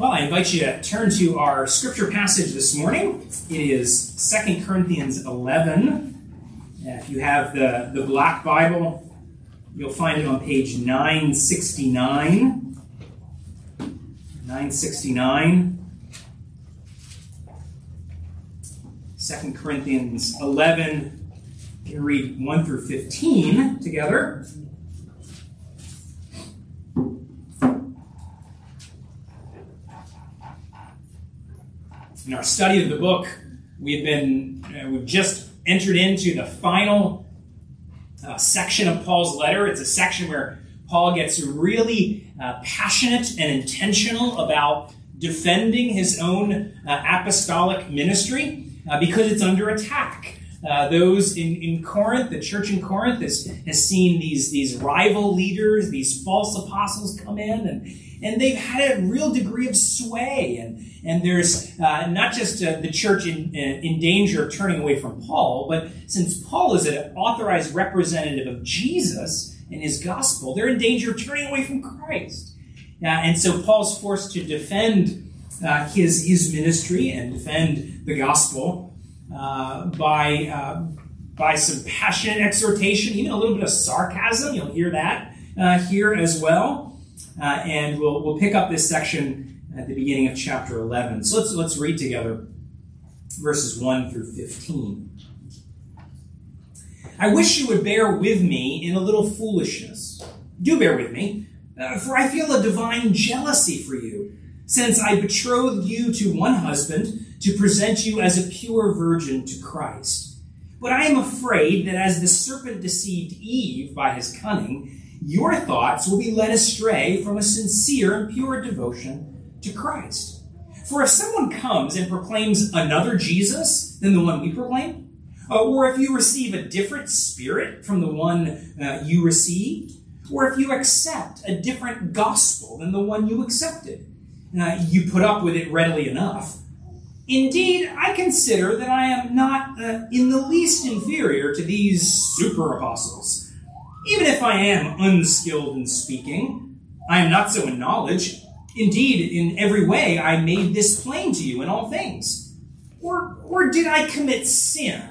Well, I invite you to turn to our scripture passage this morning. It is 2 Corinthians 11. If you have the, the Black Bible, you'll find it on page 969. 969. 2 Corinthians 11. You can read 1 through 15 together. In our study of the book, we've been uh, we've just entered into the final uh, section of Paul's letter. It's a section where Paul gets really uh, passionate and intentional about defending his own uh, apostolic ministry uh, because it's under attack. Uh, those in, in Corinth, the church in Corinth has, has seen these, these rival leaders, these false apostles come in, and, and they've had a real degree of sway. And, and there's uh, not just uh, the church in, in danger of turning away from Paul, but since Paul is an authorized representative of Jesus and his gospel, they're in danger of turning away from Christ. Uh, and so Paul's forced to defend uh, his, his ministry and defend the gospel uh, by, uh, by some passionate exhortation, even a little bit of sarcasm. You'll hear that uh, here as well. Uh, and we'll, we'll pick up this section at the beginning of chapter 11. So let's, let's read together verses 1 through 15. I wish you would bear with me in a little foolishness. Do bear with me, uh, for I feel a divine jealousy for you, since I betrothed you to one husband to present you as a pure virgin to Christ. But I am afraid that as the serpent deceived Eve by his cunning, your thoughts will be led astray from a sincere and pure devotion to Christ. For if someone comes and proclaims another Jesus than the one we proclaim, uh, or if you receive a different spirit from the one uh, you received, or if you accept a different gospel than the one you accepted, uh, you put up with it readily enough. Indeed, I consider that I am not uh, in the least inferior to these super apostles. Even if I am unskilled in speaking, I am not so in knowledge. Indeed, in every way, I made this plain to you in all things. Or, or did I commit sin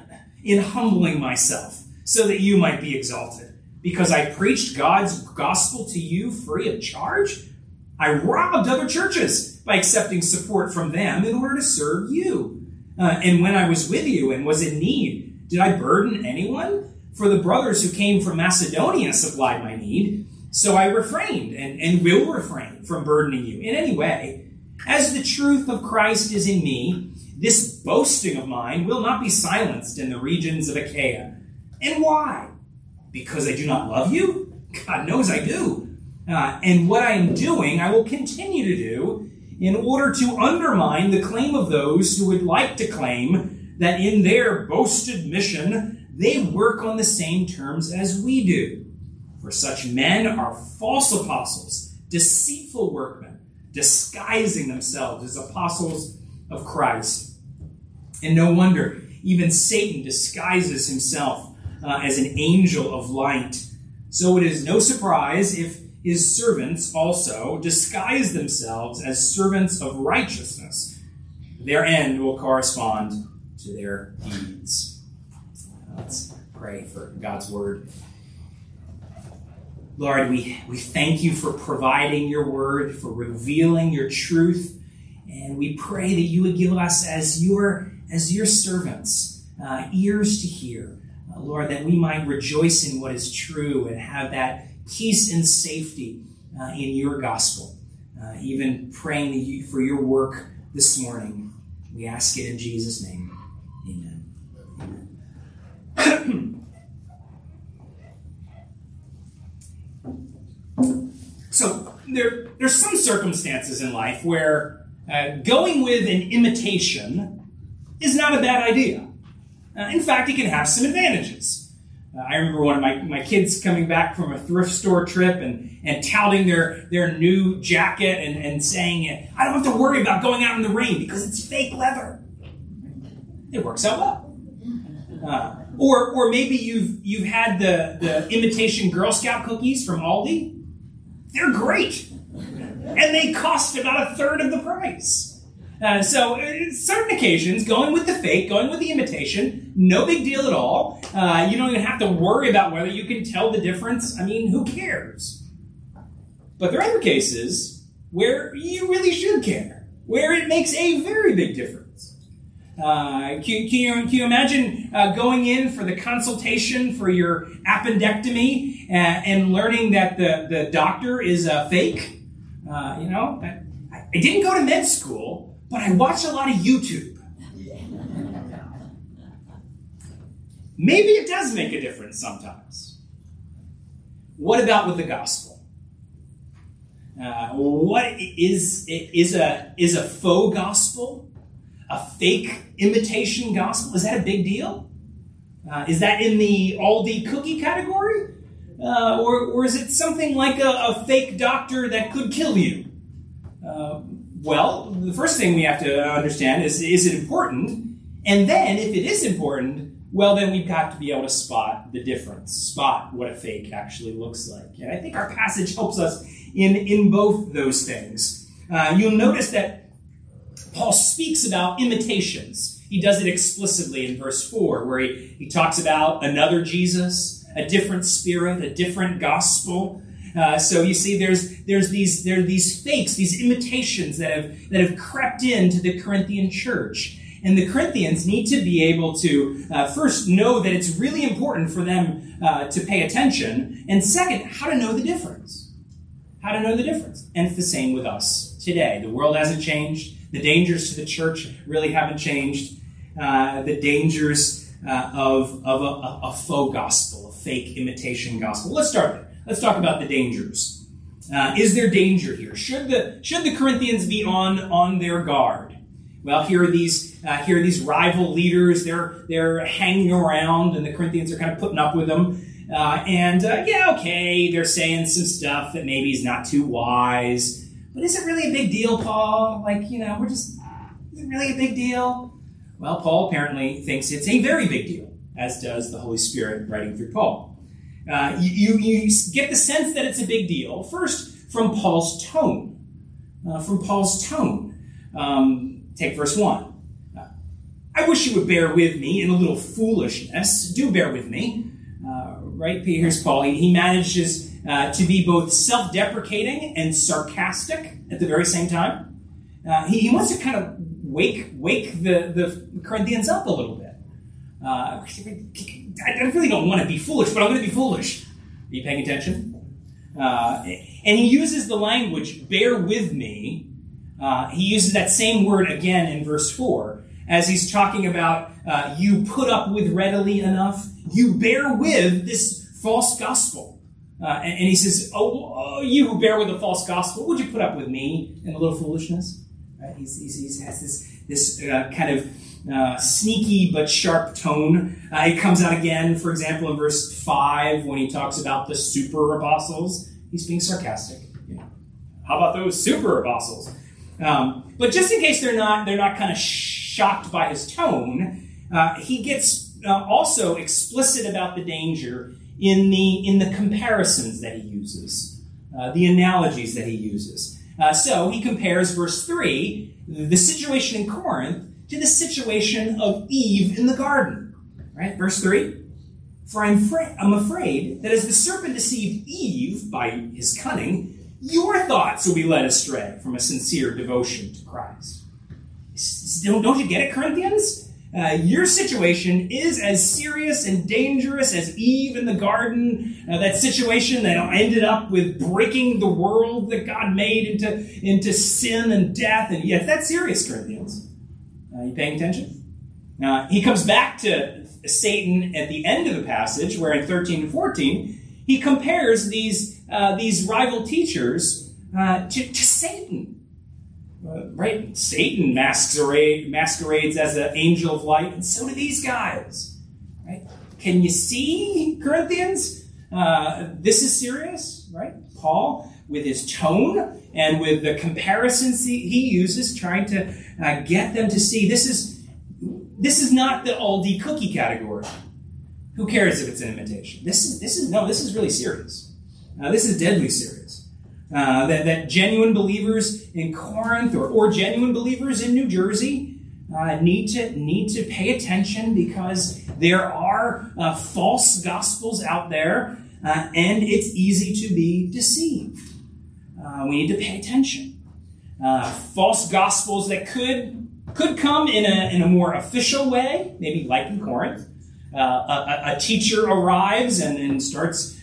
in humbling myself so that you might be exalted? Because I preached God's gospel to you free of charge? I robbed other churches by accepting support from them in order to serve you. Uh, and when I was with you and was in need, did I burden anyone? For the brothers who came from Macedonia supplied my need. So I refrained and, and will refrain from burdening you in any way. As the truth of Christ is in me, this boasting of mine will not be silenced in the regions of Achaia. And why? Because I do not love you? God knows I do. Uh, and what I am doing, I will continue to do in order to undermine the claim of those who would like to claim that in their boasted mission they work on the same terms as we do. For such men are false apostles, deceitful workmen, disguising themselves as apostles of Christ. And no wonder, even Satan disguises himself uh, as an angel of light. So it is no surprise if his servants also disguise themselves as servants of righteousness. Their end will correspond to their deeds. Pray for God's word. Lord, we, we thank you for providing your word, for revealing your truth, and we pray that you would give us as your as your servants uh, ears to hear, uh, Lord, that we might rejoice in what is true and have that peace and safety uh, in your gospel. Uh, even praying for your work this morning. We ask it in Jesus' name. Amen. Amen. so there, there's some circumstances in life where uh, going with an imitation is not a bad idea. Uh, in fact, it can have some advantages. Uh, I remember one of my, my kids coming back from a thrift store trip and, and touting their, their new jacket and, and saying, I don't have to worry about going out in the rain because it's fake leather. It works out well. Uh, or, or maybe you've, you've had the, the imitation Girl Scout cookies from Aldi. They're great. and they cost about a third of the price. Uh, so, uh, certain occasions, going with the fake, going with the imitation, no big deal at all. Uh, you don't even have to worry about whether you can tell the difference. I mean, who cares? But there are other cases where you really should care, where it makes a very big difference. Uh, can, can, you, can, you, imagine uh, going in for the consultation for your appendectomy and, uh, and learning that the, the doctor is a fake? Uh, you know, I, I didn't go to med school, but I watched a lot of YouTube. Maybe it does make a difference sometimes. What about with the gospel? Uh, what is is a is a faux gospel, a fake imitation gospel? Is that a big deal? Uh, is that in the Aldi cookie category, uh, or or is it something like a, a fake doctor that could kill you? Uh, well, the first thing we have to understand is is it important? And then, if it is important, well, then we've got to be able to spot the difference, spot what a fake actually looks like. And I think our passage helps us in, in both those things. Uh, you'll notice that Paul speaks about imitations. He does it explicitly in verse 4, where he, he talks about another Jesus, a different spirit, a different gospel. Uh, so you see, there's there's these there are these fakes, these imitations that have that have crept into the Corinthian church, and the Corinthians need to be able to uh, first know that it's really important for them uh, to pay attention, and second, how to know the difference. How to know the difference, and it's the same with us today. The world hasn't changed. The dangers to the church really haven't changed. Uh, the dangers uh, of of a, a faux gospel, a fake imitation gospel. Let's start there. Let's talk about the dangers. Uh, is there danger here? Should the should the Corinthians be on on their guard? Well, here are these uh, here are these rival leaders. They're they're hanging around, and the Corinthians are kind of putting up with them. Uh, and uh, yeah, okay, they're saying some stuff that maybe is not too wise. But is it really a big deal, Paul? Like, you know, we're just is it really a big deal? Well, Paul apparently thinks it's a very big deal, as does the Holy Spirit writing through Paul. Uh, you, you, you, get the sense that it's a big deal, first from Paul's tone. Uh, from Paul's tone. Um, take verse 1. Uh, I wish you would bear with me in a little foolishness. Do bear with me. Uh, right? Here's Paul. He, he manages uh, to be both self deprecating and sarcastic at the very same time. Uh, he, he, wants to kind of wake, wake the, the Corinthians up a little bit. I really don't want to be foolish, but I'm going to be foolish. Are you paying attention? Uh, and he uses the language, bear with me. Uh, he uses that same word again in verse 4 as he's talking about uh, you put up with readily enough, you bear with this false gospel. Uh, and, and, he says, oh, oh, you who bear with the false gospel, would you put up with me and a little foolishness? Right? He's, he's, he has this, this uh, kind of uh, sneaky but sharp tone. Uh, it comes out again, for example, in verse 5 when he talks about the super apostles. He's being sarcastic. How about those super apostles? Um, but just in case they're not, they're not kind of shocked by his tone, uh, he gets uh, also explicit about the danger in the in the comparisons that he uses, uh, the analogies that he uses. Uh, so he compares verse three, the situation in Corinth, to the situation of Eve in the garden. Right? Verse 3 For I'm, fra- I'm afraid that as the serpent deceived Eve by his cunning, your thoughts will be led astray from a sincere devotion to Christ. Don't, don't you get it, Corinthians? Uh, your situation is as serious and dangerous as Eve in the garden, uh, that situation that ended up with breaking the world that God made into, into sin and death. And yes, that's serious, Corinthians. Are you paying attention? Now, he comes back to Satan at the end of the passage, where in 13 and 14, he compares these, uh, these rival teachers uh, to, to, Satan. Right? Satan masquerade, masquerades as an angel of light, and so do these guys. Right? Can you see, Corinthians? Uh, this is serious, right? Paul, with his tone and with the comparisons he, he uses, trying to uh, get them to see this is this is not the Aldi cookie category. Who cares if it's an imitation? This is this is no, this is really serious. Now, this is deadly serious. Uh, that, that genuine believers in Corinth or, or genuine believers in New Jersey uh, need to need to pay attention because there are uh, false gospels out there, uh, and it's easy to be deceived. Uh, we need to pay attention. Uh, false gospels that could could come in a in a more official way, maybe like in Corinth. A, a, teacher arrives and, and starts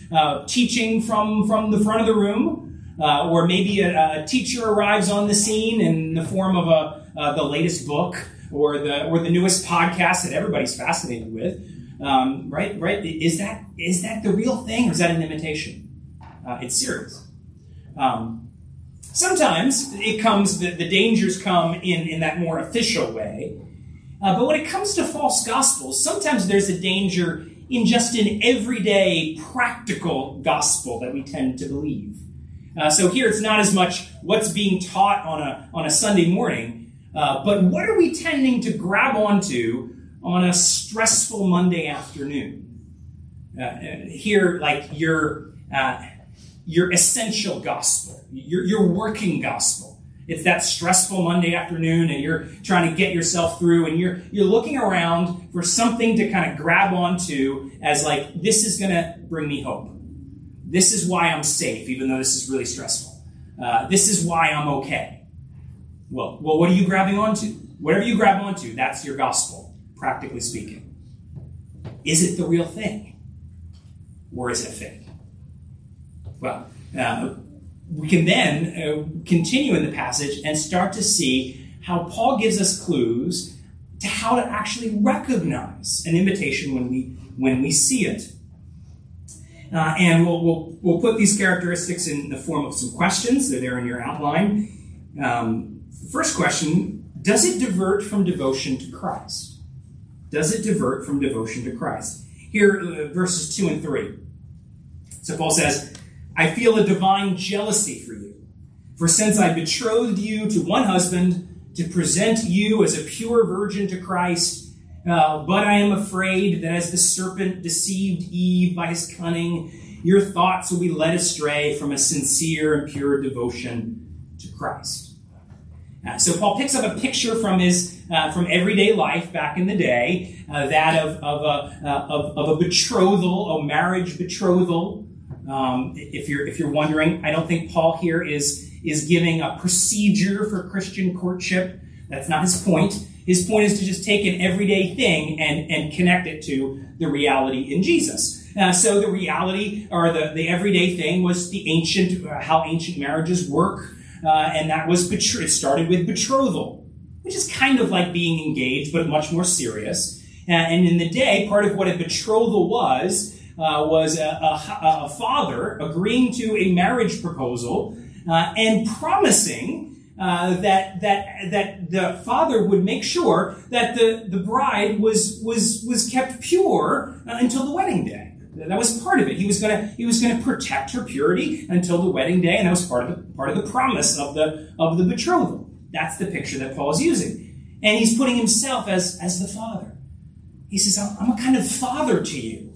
teaching from from the front of the room. Uh, or maybe a, a, teacher arrives on the scene in the form of a, uh, the latest book or the or the newest podcast that everybody's fascinated with. Um, right, right? Is that is that the real thing, or is that an imitation? Uh, it's serious. Um, sometimes it comes the, the dangers come in in that more official way. Uh, but when it comes to false gospels, sometimes there's a danger in just an everyday practical gospel that we tend to believe. Uh, so here it's not as much what's being taught on a, on a Sunday morning, uh, but what are we tending to grab onto on a stressful Monday afternoon? Uh, here, like your, uh, your essential gospel, your, your working gospel. It's that stressful Monday afternoon and you're trying to get yourself through and you're, you're looking around for something to kind of grab onto as like, this is going to bring me hope. This is why I'm safe, even though this is really stressful. Uh, this is why I'm okay. Well, well, what are you grabbing onto? Whatever you grab onto, that's your gospel, practically speaking. Is it the real thing? Or is it fake? Well, uh, we can then uh, continue in the passage and start to see how Paul gives us clues to how to actually recognize an imitation when we when we see it. Uh, and we'll, we'll, we'll put these characteristics in the form of some questions. They're there in your outline. Um, first question Does it divert from devotion to Christ? Does it divert from devotion to Christ? Here, uh, verses 2 and 3. So Paul says, I feel a divine jealousy for you. For since I betrothed you to one husband to present you as a pure virgin to Christ, uh, but I am afraid that as the serpent deceived Eve by his cunning, your thoughts will be led astray from a sincere and pure devotion to Christ. Uh, so Paul picks up a picture from his uh, from everyday life back in the day, uh, that of of a, uh, of, of, a betrothal, a marriage betrothal. Um, if you're if you're wondering, I don't think Paul here is is giving a procedure for Christian courtship. That's not his point. His point is to just take an everyday thing and, and connect it to the reality in Jesus. Uh, so the reality or the, the everyday thing was the ancient, uh, how ancient marriages work. Uh, and that was, betr- it started with betrothal, which is kind of like being engaged, but much more serious. Uh, and in the day, part of what a betrothal was, uh, was a, a, a, father agreeing to a marriage proposal uh, and promising uh, that that that the father would make sure that the, the bride was was was kept pure uh, until the wedding day. That was part of it. He was gonna he was gonna protect her purity until the wedding day, and that was part of the part of the promise of the of the betrothal. That's the picture that Paul is using, and he's putting himself as as the father. He says, "I'm, I'm a kind of father to you."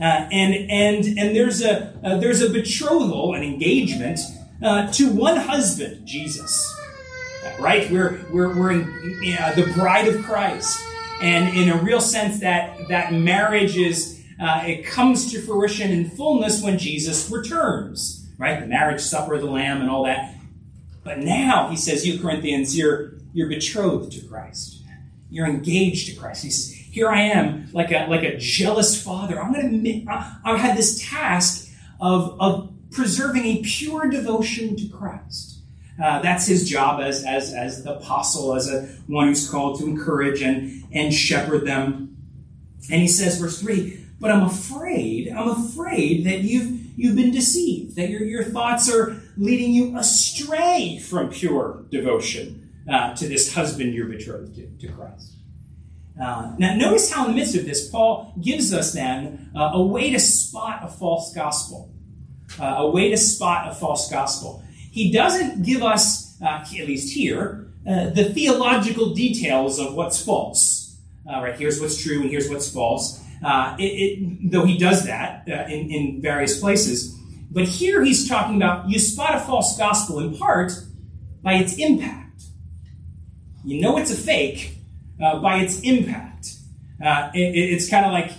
Uh, and and and there's a uh, there's a betrothal, an engagement uh, to one husband, Jesus. Right? We're, we're, we're in, uh, the bride of Christ. And in a real sense, that, that marriage is, uh, it comes to fruition in fullness when Jesus returns. Right? The marriage supper of the Lamb and all that. But now, he says, you Corinthians, you're, you're betrothed to Christ. You're engaged to Christ. He says, here I am, like a, like a jealous father. I'm going to, I have had this task of, of preserving a pure devotion to Christ. Uh, that's his job as, as, as the apostle, as a one who's called to encourage and, and shepherd them. And he says, verse 3, but I'm afraid, I'm afraid that you've, you've been deceived, that your, your thoughts are leading you astray from pure devotion uh, to this husband you're betrothed to, to Christ. Uh, now, notice how in the midst of this, Paul gives us then uh, a way to spot a false gospel uh, a way to spot a false gospel. He doesn't give us, uh, at least here, uh, the theological details of what's false. Uh, right, here's what's true and here's what's false. Uh, it, it, though he does that uh, in, in various places, But here he's talking about you spot a false gospel in part by its impact. You know it's a fake by its impact. It, it's kind of like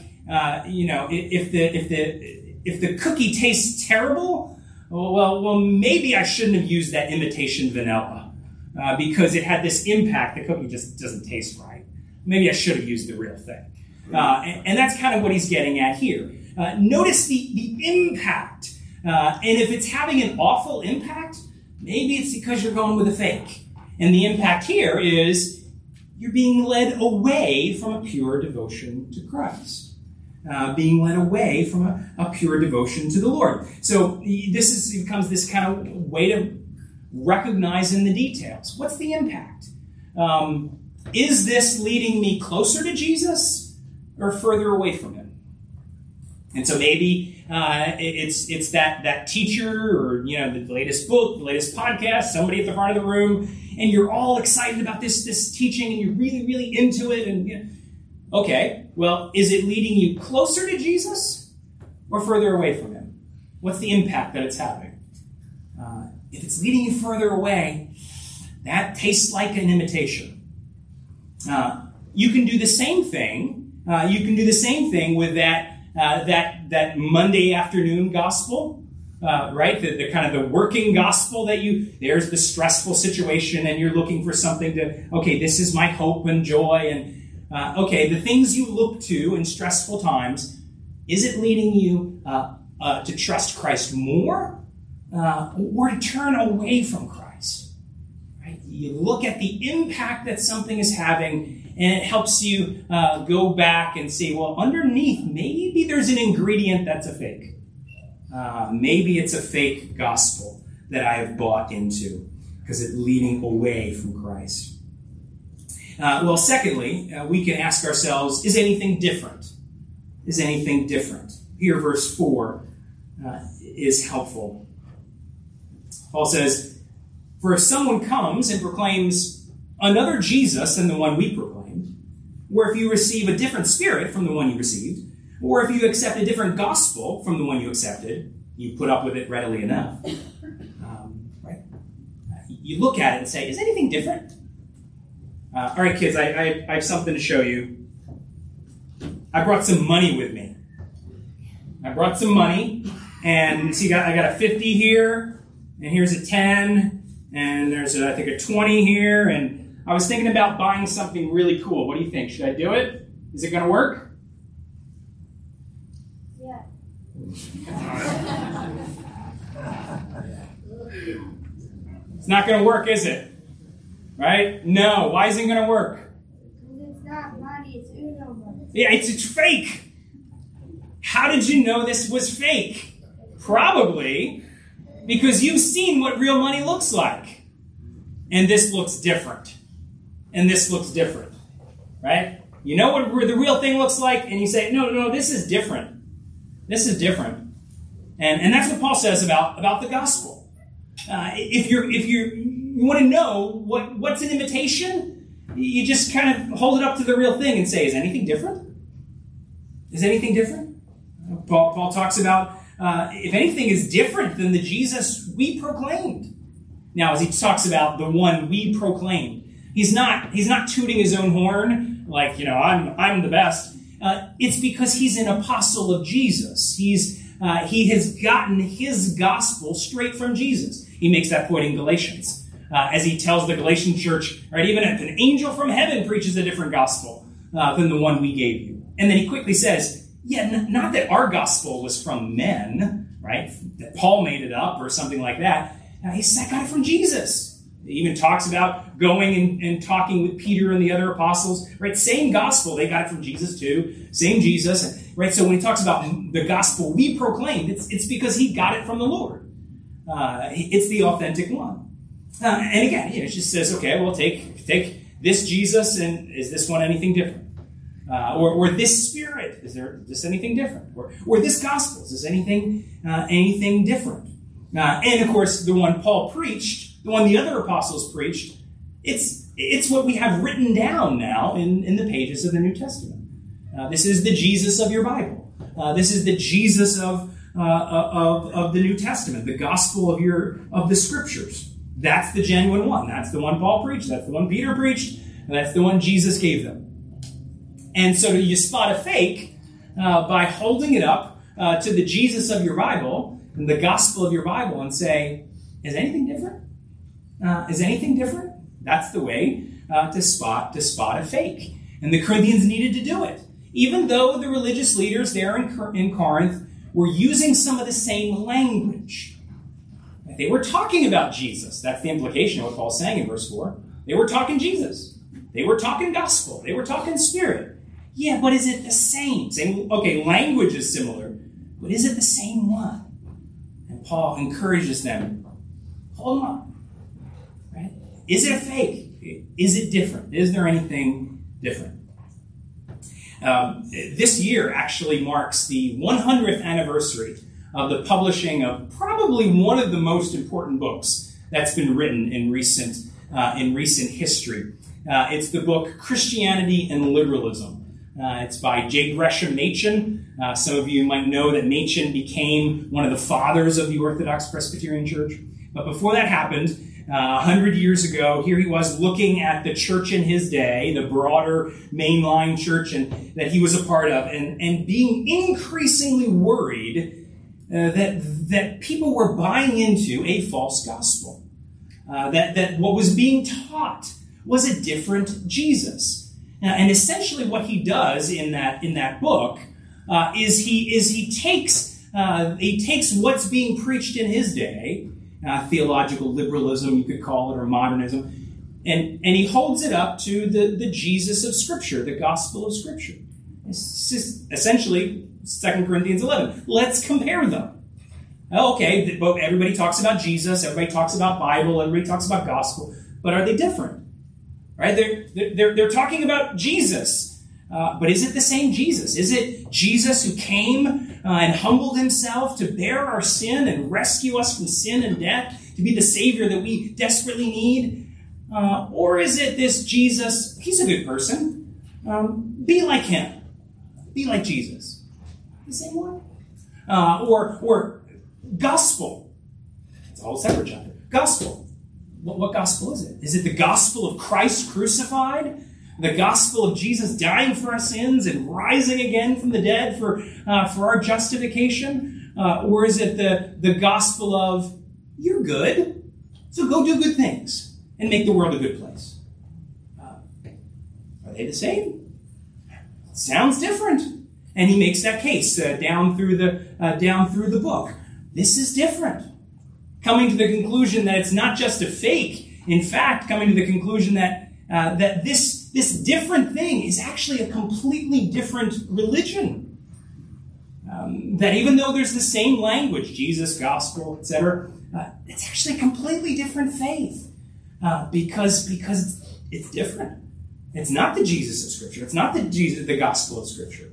you know if the if the if the cookie tastes terrible, well well maybe I shouldn't have used that imitation vanilla uh, because it had this impact. The cookie just doesn't taste right. Maybe I should have used the real thing. Uh, and, and, that's kind of what he's getting at here. Uh, notice the, the impact. Uh, and if it's having an awful impact, maybe it's because you're going with a fake. And the impact here is you're being led away from a pure devotion to Christ. Uh, being led away from a, a, pure devotion to the Lord. So this is, becomes this kind of way to recognize in the details. What's the impact? Um, is this leading me closer to Jesus or further away from him? And so maybe uh, it's it's that that teacher or you know the latest book, the latest podcast, somebody at the front of the room, and you're all excited about this this teaching and you're really really into it. And you know, okay, well, is it leading you closer to Jesus or further away from Him? What's the impact that it's having? Uh, if it's leading you further away, that tastes like an imitation. Uh, you can do the same thing. Uh, you can do the same thing with that uh, that that Monday afternoon gospel, uh, right? The, the, kind of the working gospel that you there's the stressful situation and you're looking for something to okay, this is my hope and joy and uh, okay, the things you look to in stressful times. Is it leading you uh, uh, to trust Christ more, or to turn away from Christ? Right? You look at the impact that something is having and it helps you uh, go back and see, well, underneath, maybe there's an ingredient that's a fake. Uh, maybe it's a fake gospel that I have bought into because it's leading away from Christ. Uh, well, secondly, uh, we can ask ourselves, is anything different? Is anything different? Here, verse 4 uh, is helpful. Paul says, For if someone comes and proclaims another Jesus than the one we proclaimed, or if you receive a different spirit from the one you received, or if you accept a different gospel from the one you accepted, you put up with it readily enough. Um, right? You look at it and say, is anything different? Uh, all right, kids, I, I, I have something to show you. I brought some money with me. I brought some money, and see, I got a 50 here, and here's a 10, and there's, a, I think, a 20 here, and I was thinking about buying something really cool. What do you think? Should I do it? Is it going to work? Yeah. it's not going to work, is it? Right? No. Why isn't it going to work? It's not money, it's Uno money. Yeah, it's, it's fake. How did you know this was fake? Probably because you've seen what real money looks like. And this looks different and this looks different, right? You know what the real thing looks like, and you say, no, no, no, this is different. This is different. And, and that's what Paul says about, about the gospel. Uh, if you're if you're you want to know what what's an imitation, you just kind of hold it up to the real thing and say, is anything different? Is anything different? Paul, Paul talks about uh, if anything is different than the Jesus we proclaimed. Now, as he talks about the one we proclaimed, He's not, he's not tooting his own horn, like, you know, I'm, I'm the best. Uh, it's because he's an apostle of Jesus. He's, uh, he has gotten his gospel straight from Jesus. He makes that point in Galatians. Uh, as he tells the Galatian church, right, even if an angel from heaven preaches a different gospel uh, than the one we gave you. And then he quickly says, yeah, n- not that our gospel was from men, right, that Paul made it up or something like that. Now, he said, I got it from Jesus. It even talks about going and, and, talking with Peter and the other apostles, right? Same gospel. They got it from Jesus too. Same Jesus, right? So when he talks about the gospel we proclaimed, it's, it's because he got it from the Lord. Uh, it's the authentic one. Uh, and again, you know, it just says, okay, well, take, take this Jesus and is this one anything different? Uh, or, or this spirit, is there this anything different? Or, or this gospel, is anything, uh, anything different? Uh, and of course, the one Paul preached, the one the other apostles preached, it's, it's what we have written down now in, in the pages of the New Testament. Uh, this is the Jesus of your Bible. Uh, this is the Jesus of, of, of the New Testament, the gospel of your of the scriptures. That's the genuine one. That's the one Paul preached. That's the one Peter preached. And that's the one Jesus gave them. And so you spot a fake uh, by holding it up uh, to the Jesus of your Bible and the gospel of your Bible and say, is anything different? Uh, is anything different? That's the way uh, to spot to spot a fake. And the Corinthians needed to do it, even though the religious leaders there in, in Corinth were using some of the same language. They were talking about Jesus. That's the implication of what Paul's saying in verse 4. They were talking Jesus. They were talking gospel. They were talking spirit. Yeah, but is it the same? Same okay, language is similar, but is it the same one? And Paul encourages them, hold on. Right? Is it a fake? Is it different? Is there anything different? Um, this year actually marks the 100th anniversary of the publishing of probably one of the most important books that's been written in recent uh, in recent history. Uh, it's the book Christianity and Liberalism. Uh, it's by J. Gresham Machen. Uh, some of you might know that Machen became one of the fathers of the Orthodox Presbyterian Church. But before that happened, uh, a uh, hundred years ago, here he was looking at the church in his day, the broader mainline church and, that he was a part of, and, and being increasingly worried uh, that, that people were buying into a false gospel. Uh, that, that what was being taught was a different Jesus. Uh, and essentially what he does in that, in that book uh, is, he, is he, takes, uh, he takes what's being preached in his day, uh, theological liberalism, you could call it, or modernism, and, and he holds it up to the, the Jesus of Scripture, the gospel of Scripture. Essentially 2 Corinthians 11. Let's compare them. Okay, everybody talks about Jesus, everybody talks about Bible, everybody talks about gospel, but are they different? Right? They're, they're, they're talking about Jesus, uh, but is it the same Jesus? Is it Jesus who came uh, and humbled himself to bear our sin and rescue us from sin and death, to be the Savior that we desperately need? Uh, or is it this Jesus, he's a good person, um, be like him, be like Jesus? The same one? Uh, or, or Gospel. It's a whole separate chapter. Gospel. What, what gospel is it? Is it the gospel of Christ crucified? The gospel of Jesus dying for our sins and rising again from the dead for, uh, for our justification? Uh, or is it the, the gospel of you're good, so go do good things and make the world a good place? Uh, are they the same? Sounds different. And he makes that case uh, down through the uh, down through the book. This is different. Coming to the conclusion that it's not just a fake. In fact, coming to the conclusion that, uh, that this, this different thing is actually a completely different religion. Um, that even though there's the same language, Jesus, gospel, etc., uh, it's actually a completely different faith uh, because, because it's different. It's not the Jesus of Scripture. It's not the Jesus, the gospel of Scripture.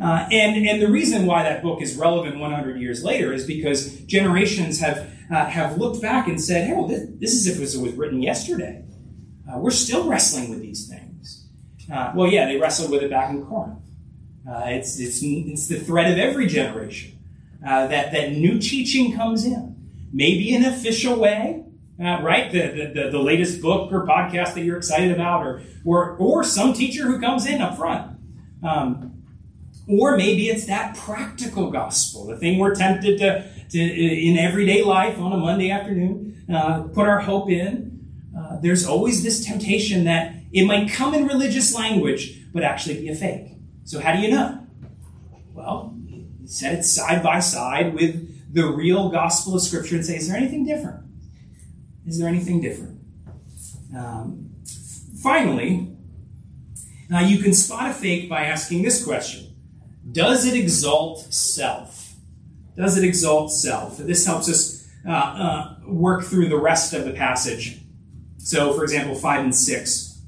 Uh, and, and the reason why that book is relevant 100 years later is because generations have, uh, have looked back and said, hey, well, this, this is if it was, it was written yesterday. Uh, we're still wrestling with these things. Uh, well, yeah, they wrestled with it back in Corinth. Uh, it's, it's, it's the threat of every generation uh, that, that new teaching comes in. Maybe in an official way, right? The, the, the, latest book or podcast that you're excited about, or, or, or some teacher who comes in up front. Um, or maybe it's that practical gospel, the thing we're tempted to, to in everyday life on a Monday afternoon, uh, put our hope in. Uh, there's always this temptation that it might come in religious language, but actually be a fake. So how do you know? Well, set it side by side with the real gospel of Scripture and say, is there anything different? Is there anything different? Um, finally, uh, you can spot a fake by asking this question does it exalt self? Does it exalt self? This helps us uh, uh, work through the rest of the passage. So, for example, 5 and 6.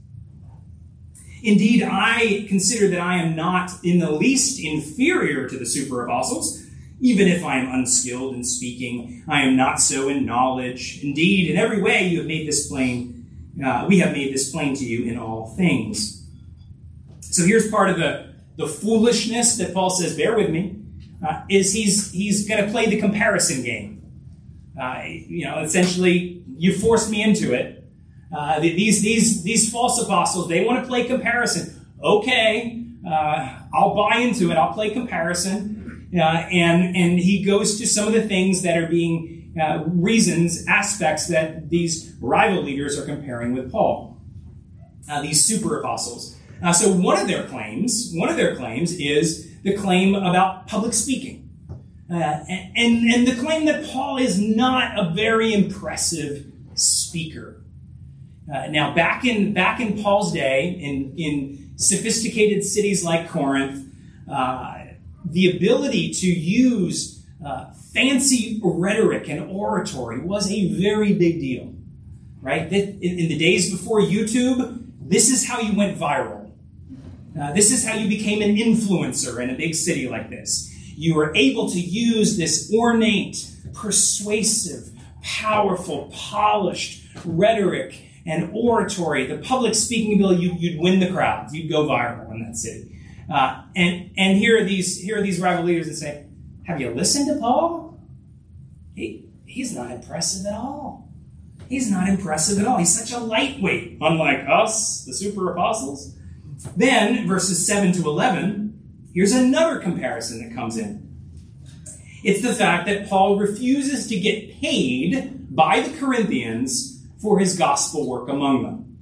Indeed, I consider that I am not in the least inferior to the super apostles, even if I am unskilled in speaking. I am not so in knowledge. Indeed, in every way you have made this plain. Uh, we have made this plain to you in all things. So here's part of the the foolishness that Paul says, bear with me, uh, is he's he's going to play the comparison game. Uh, you know, essentially, you forced me into it. Uh, these these these false apostles they want to play comparison. Okay, uh, I'll buy into it. I'll play comparison, uh, and and he goes to some of the things that are being uh, reasons aspects that these rival leaders are comparing with Paul. these super apostles. So one of their claims, one of their claims is the claim about public speaking. Uh, and, and the claim that Paul is not a very impressive speaker. Uh, now, back in, back in Paul's day, in, in sophisticated cities like Corinth, uh, the ability to use uh, fancy rhetoric and oratory was a very big deal. Right? In the days before YouTube, this is how you went viral. Uh, this is how you became an influencer in a big city like this. You were able to use this ornate, persuasive, powerful, polished rhetoric and oratory, the public speaking ability. You, would win the crowds. You'd go viral in that city. Uh, and and here are these here are these rival leaders that say, "Have you listened to Paul? He, he's not impressive at all. He's not impressive at all. He's such a lightweight, unlike us, the super apostles." Then, verses 7 to 11, here's another comparison that comes in. It's the fact that Paul refuses to get paid by the Corinthians for his gospel work among them.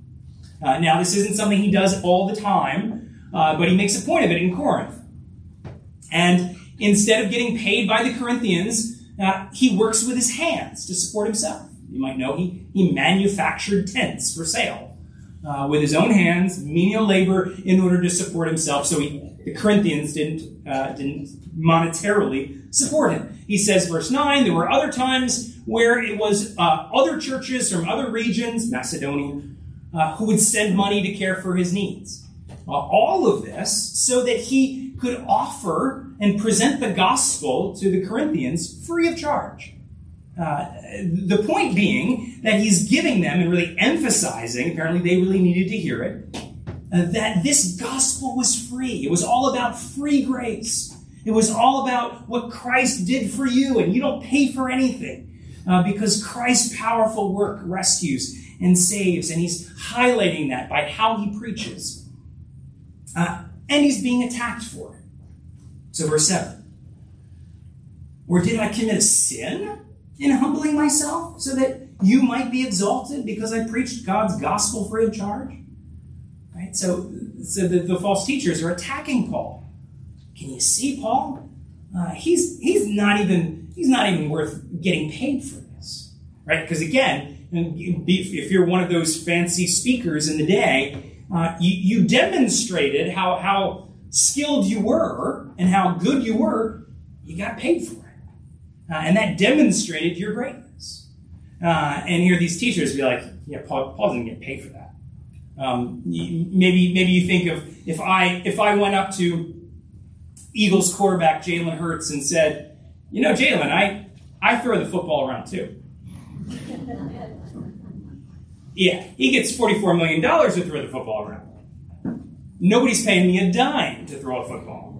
Uh, now, this isn't something he does all the time, uh, but he makes a point of it in Corinth. And instead of getting paid by the Corinthians, uh, he works with his hands to support himself. You might know he, he manufactured tents for sale uh, with his own hands, menial labor, in order to support himself. So he, the Corinthians didn't uh, didn't monetarily support him. He says, verse nine, there were other times where it was uh, other churches from other regions, Macedonia, uh, who would send money to care for his needs. Uh, all of this so that he could offer and present the gospel to the Corinthians free of charge. Uh, the point being that he's giving them and really emphasizing, apparently they really needed to hear it, uh, that this gospel was free. It was all about free grace. It was all about what Christ did for you, and you don't pay for anything uh, because Christ's powerful work rescues and saves, and he's highlighting that by how he preaches. Uh, and he's being attacked for it. So, verse 7. Or did I commit a sin? In humbling myself so that you might be exalted because I preached God's gospel free of charge? Right? So, so the, the false teachers are attacking Paul. Can you see Paul? Uh, he's he's not even he's not even worth getting paid for this, right? Because again, if you're one of those fancy speakers in the day, uh, you, you demonstrated how how skilled you were and how good you were. You got paid for it. Uh, and that demonstrated your greatness. Uh, and here these teachers be like, yeah, Paul, Paul didn't get paid for that. Um, maybe maybe you think of if I if I went up to Eagles quarterback Jalen Hurts and said, you know, Jalen, I I throw the football around too. yeah, he gets forty-four million dollars to throw the football around. Nobody's paying me a dime to throw a football,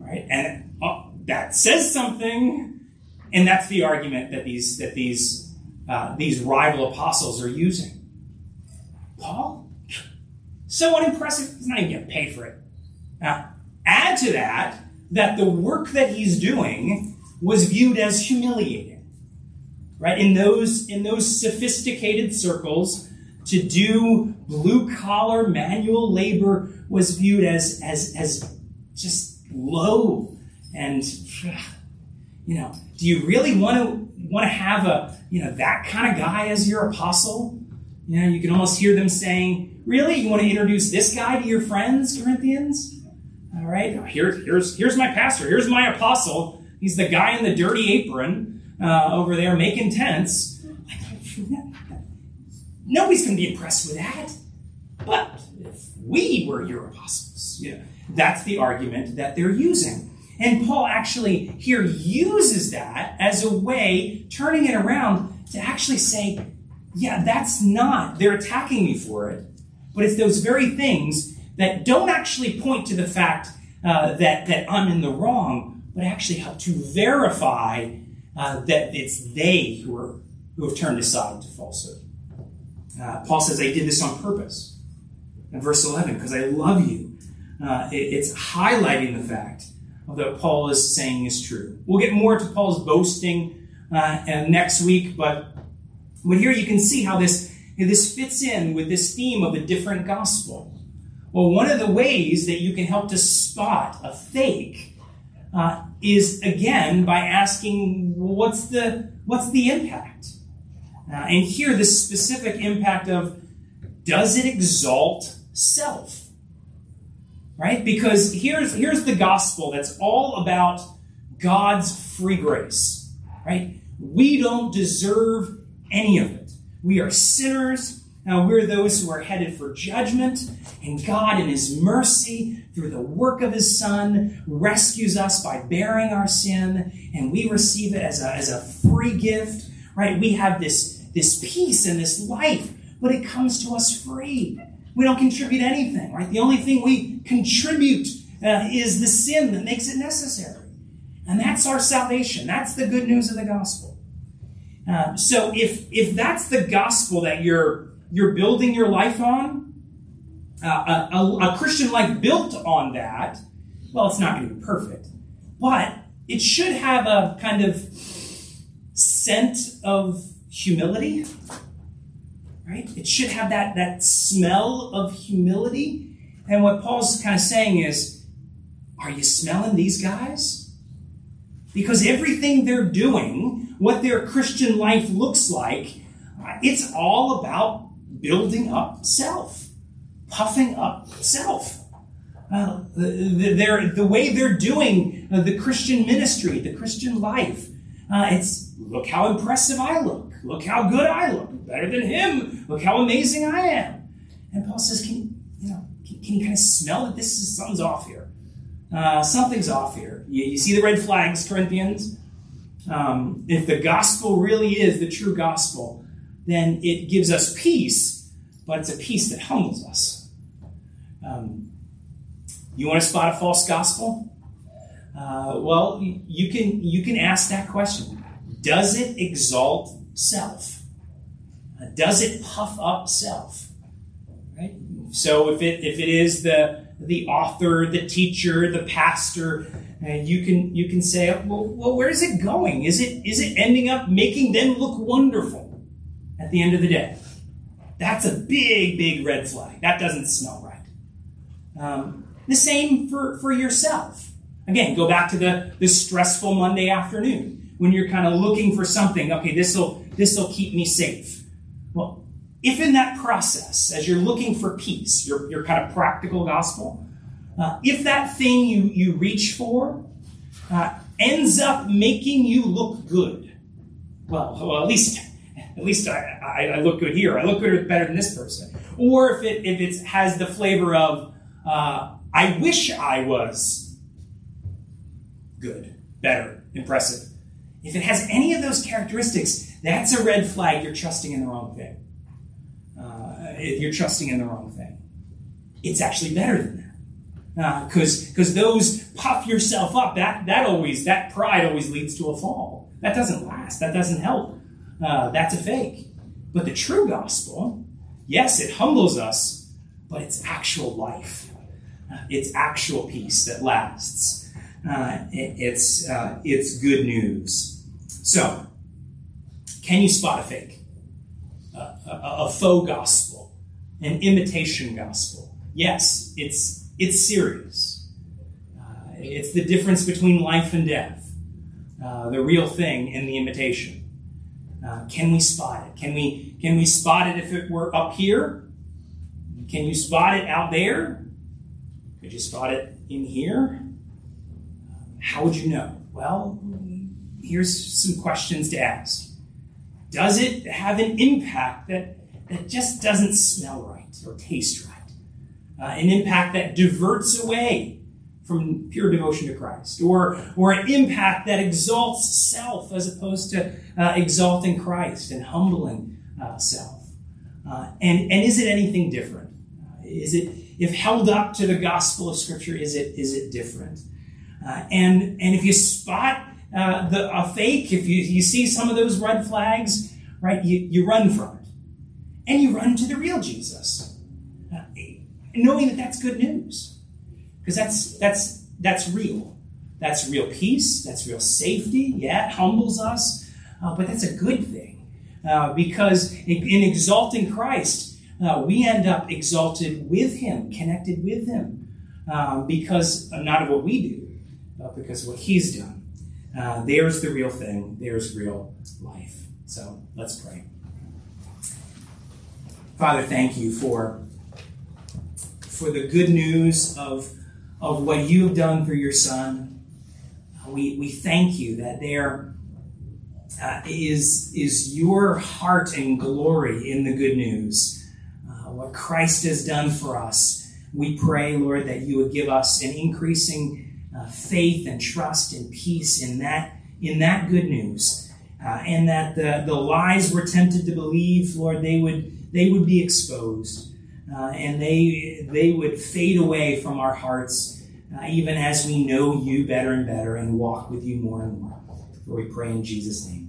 right? And uh, that says something and that's the argument that these that these uh, these rival apostles are using. Paul, so unimpressive. He's not even getting paid for it. Now, add to that that the work that he's doing was viewed as humiliating, right? In those in those sophisticated circles, to do blue collar manual labor was viewed as as as just low and you know, do you really want to want to have a you know that kind of guy as your apostle? You know, you can almost hear them saying, "Really, you want to introduce this guy to your friends, Corinthians?" All right, here, here's here's my pastor. Here's my apostle. He's the guy in the dirty apron uh, over there making tents. Nobody's going to be impressed with that. But if we were your apostles, yeah, that's the argument that they're using. And Paul actually here uses that as a way, turning it around to actually say, yeah, that's not, they're attacking me for it, but it's those very things that don't actually point to the fact uh, that, that I'm in the wrong, but actually help to verify uh, that it's they who are who have turned aside to falsehood. Uh, Paul says, "I did this on purpose." In verse eleven, because I love you. Uh, it, it's highlighting the fact that Paul is saying is true. We'll get more to Paul's boasting uh, next week, but but here you can see how this this fits in with this theme of a different gospel. Well, one of the ways that you can help to spot a fake uh, is again by asking, what's the what's the impact? Uh, and here, the specific impact of does it exalt self? Right? Because here's here's the gospel that's all about God's free grace. Right? We don't deserve any of it. We are sinners. Now, we're those who are headed for judgment, and God, in His mercy, through the work of His Son, rescues us by bearing our sin, and we receive it as a, as a free gift, right? We have this, this peace and this life, but it comes to us free. We don't contribute anything, right? The only thing we contribute uh, is the sin that makes it necessary. And that's our salvation. That's the good news of the gospel. Uh, so if if that's the gospel that you're you're building your life on, uh, a, a, a Christian life built on that, well, it's not going to be perfect, but it should have a kind of scent of humility, right? It should have that that smell of humility. And what Paul's kind of saying is, are you smelling these guys? Because everything they're doing what their Christian life looks like, it's all about building up self, puffing up self. Uh, the, the way they're doing uh, the Christian ministry, the Christian life, uh, it's look how impressive I look. Look how good I look. Better than him. Look how amazing I am. And Paul says, can you know, can, can you kind of smell that this is something's off here? Uh, something's off here. You, you see the red flags, Corinthians? um, if the gospel really is the true gospel, then it gives us peace, but it's a peace that humbles us. Um, you want to spot a false gospel? Uh, well, you can you can ask that question: Does it exalt self? Uh, does it puff up self? Right. So if it if it is the the author, the teacher, the pastor and you can you can say, well, well, where is it going? Is it is it ending up making them look wonderful at the end of the day? That's a big, big red flag. That doesn't smell right. Um, the same for, for yourself. Again, go back to the, the stressful Monday afternoon when you're kind of looking for something. Okay, this will this will keep me safe. Well, if in that process, as you're looking for peace, your, your kind of practical gospel, uh, if that thing you, you reach for uh, ends up making you look good, well, well at least at least I, I, I, look good here. I look good better than this person. Or if it if it has the flavor of uh, I wish I was good, better, impressive. If it has any of those characteristics, that's a red flag. You're trusting in the wrong thing. Uh, if you're trusting in the wrong thing, it's actually better than that. Because uh, because those puff yourself up that that always that pride always leads to a fall. That doesn't last. That doesn't help. Uh, that's a fake. But the true gospel yes it humbles us but it's actual life. Uh, it's actual peace that lasts uh, it's uh, it's good news so can you spot a fake a, a, a faux gospel an imitation gospel yes it's it's serious. Uh, it's the difference between life and death, uh, the real thing and the imitation. Uh, can we spot it? Can we can we spot it if it were up here? Can you spot it out there? Could you spot it in here? How would you know? Well, here's some questions to ask. Does it have an impact that, that just doesn't smell right or taste right? uh, an impact that diverts away from pure devotion to Christ, or, or an impact that exalts self as opposed to uh, exalting Christ and humbling uh, self. Uh, and, and is it anything different? Uh, is it, if held up to the gospel of Scripture, is it, is it different? Uh, and and if you spot uh, the a fake, if you, you see some of those red flags, right, you, you run from it, and you run to the real Jesus, uh, knowing that that's good news, because that's that's that's real. That's real peace. That's real safety. Yeah, it humbles us, uh, but that's a good thing uh, because in, in exalting Christ, uh, we end up exalted with Him, connected with Him, um, because not of what we do, because of what He's done. Uh, there's the real thing. There's real life. So let's pray. Father, thank you for for the good news of of what you've done for your Son we, we thank you that there uh, is is your heart and glory in the good news. Uh, what Christ has done for us. We pray, Lord, that you would give us an increasing uh, faith and trust and peace in that in that good news, uh, and that the, the lies we're tempted to believe, Lord, they would they would be exposed, uh, and they they would fade away from our hearts uh, even as we know you better and better and walk with you more and more. For we pray in Jesus' name.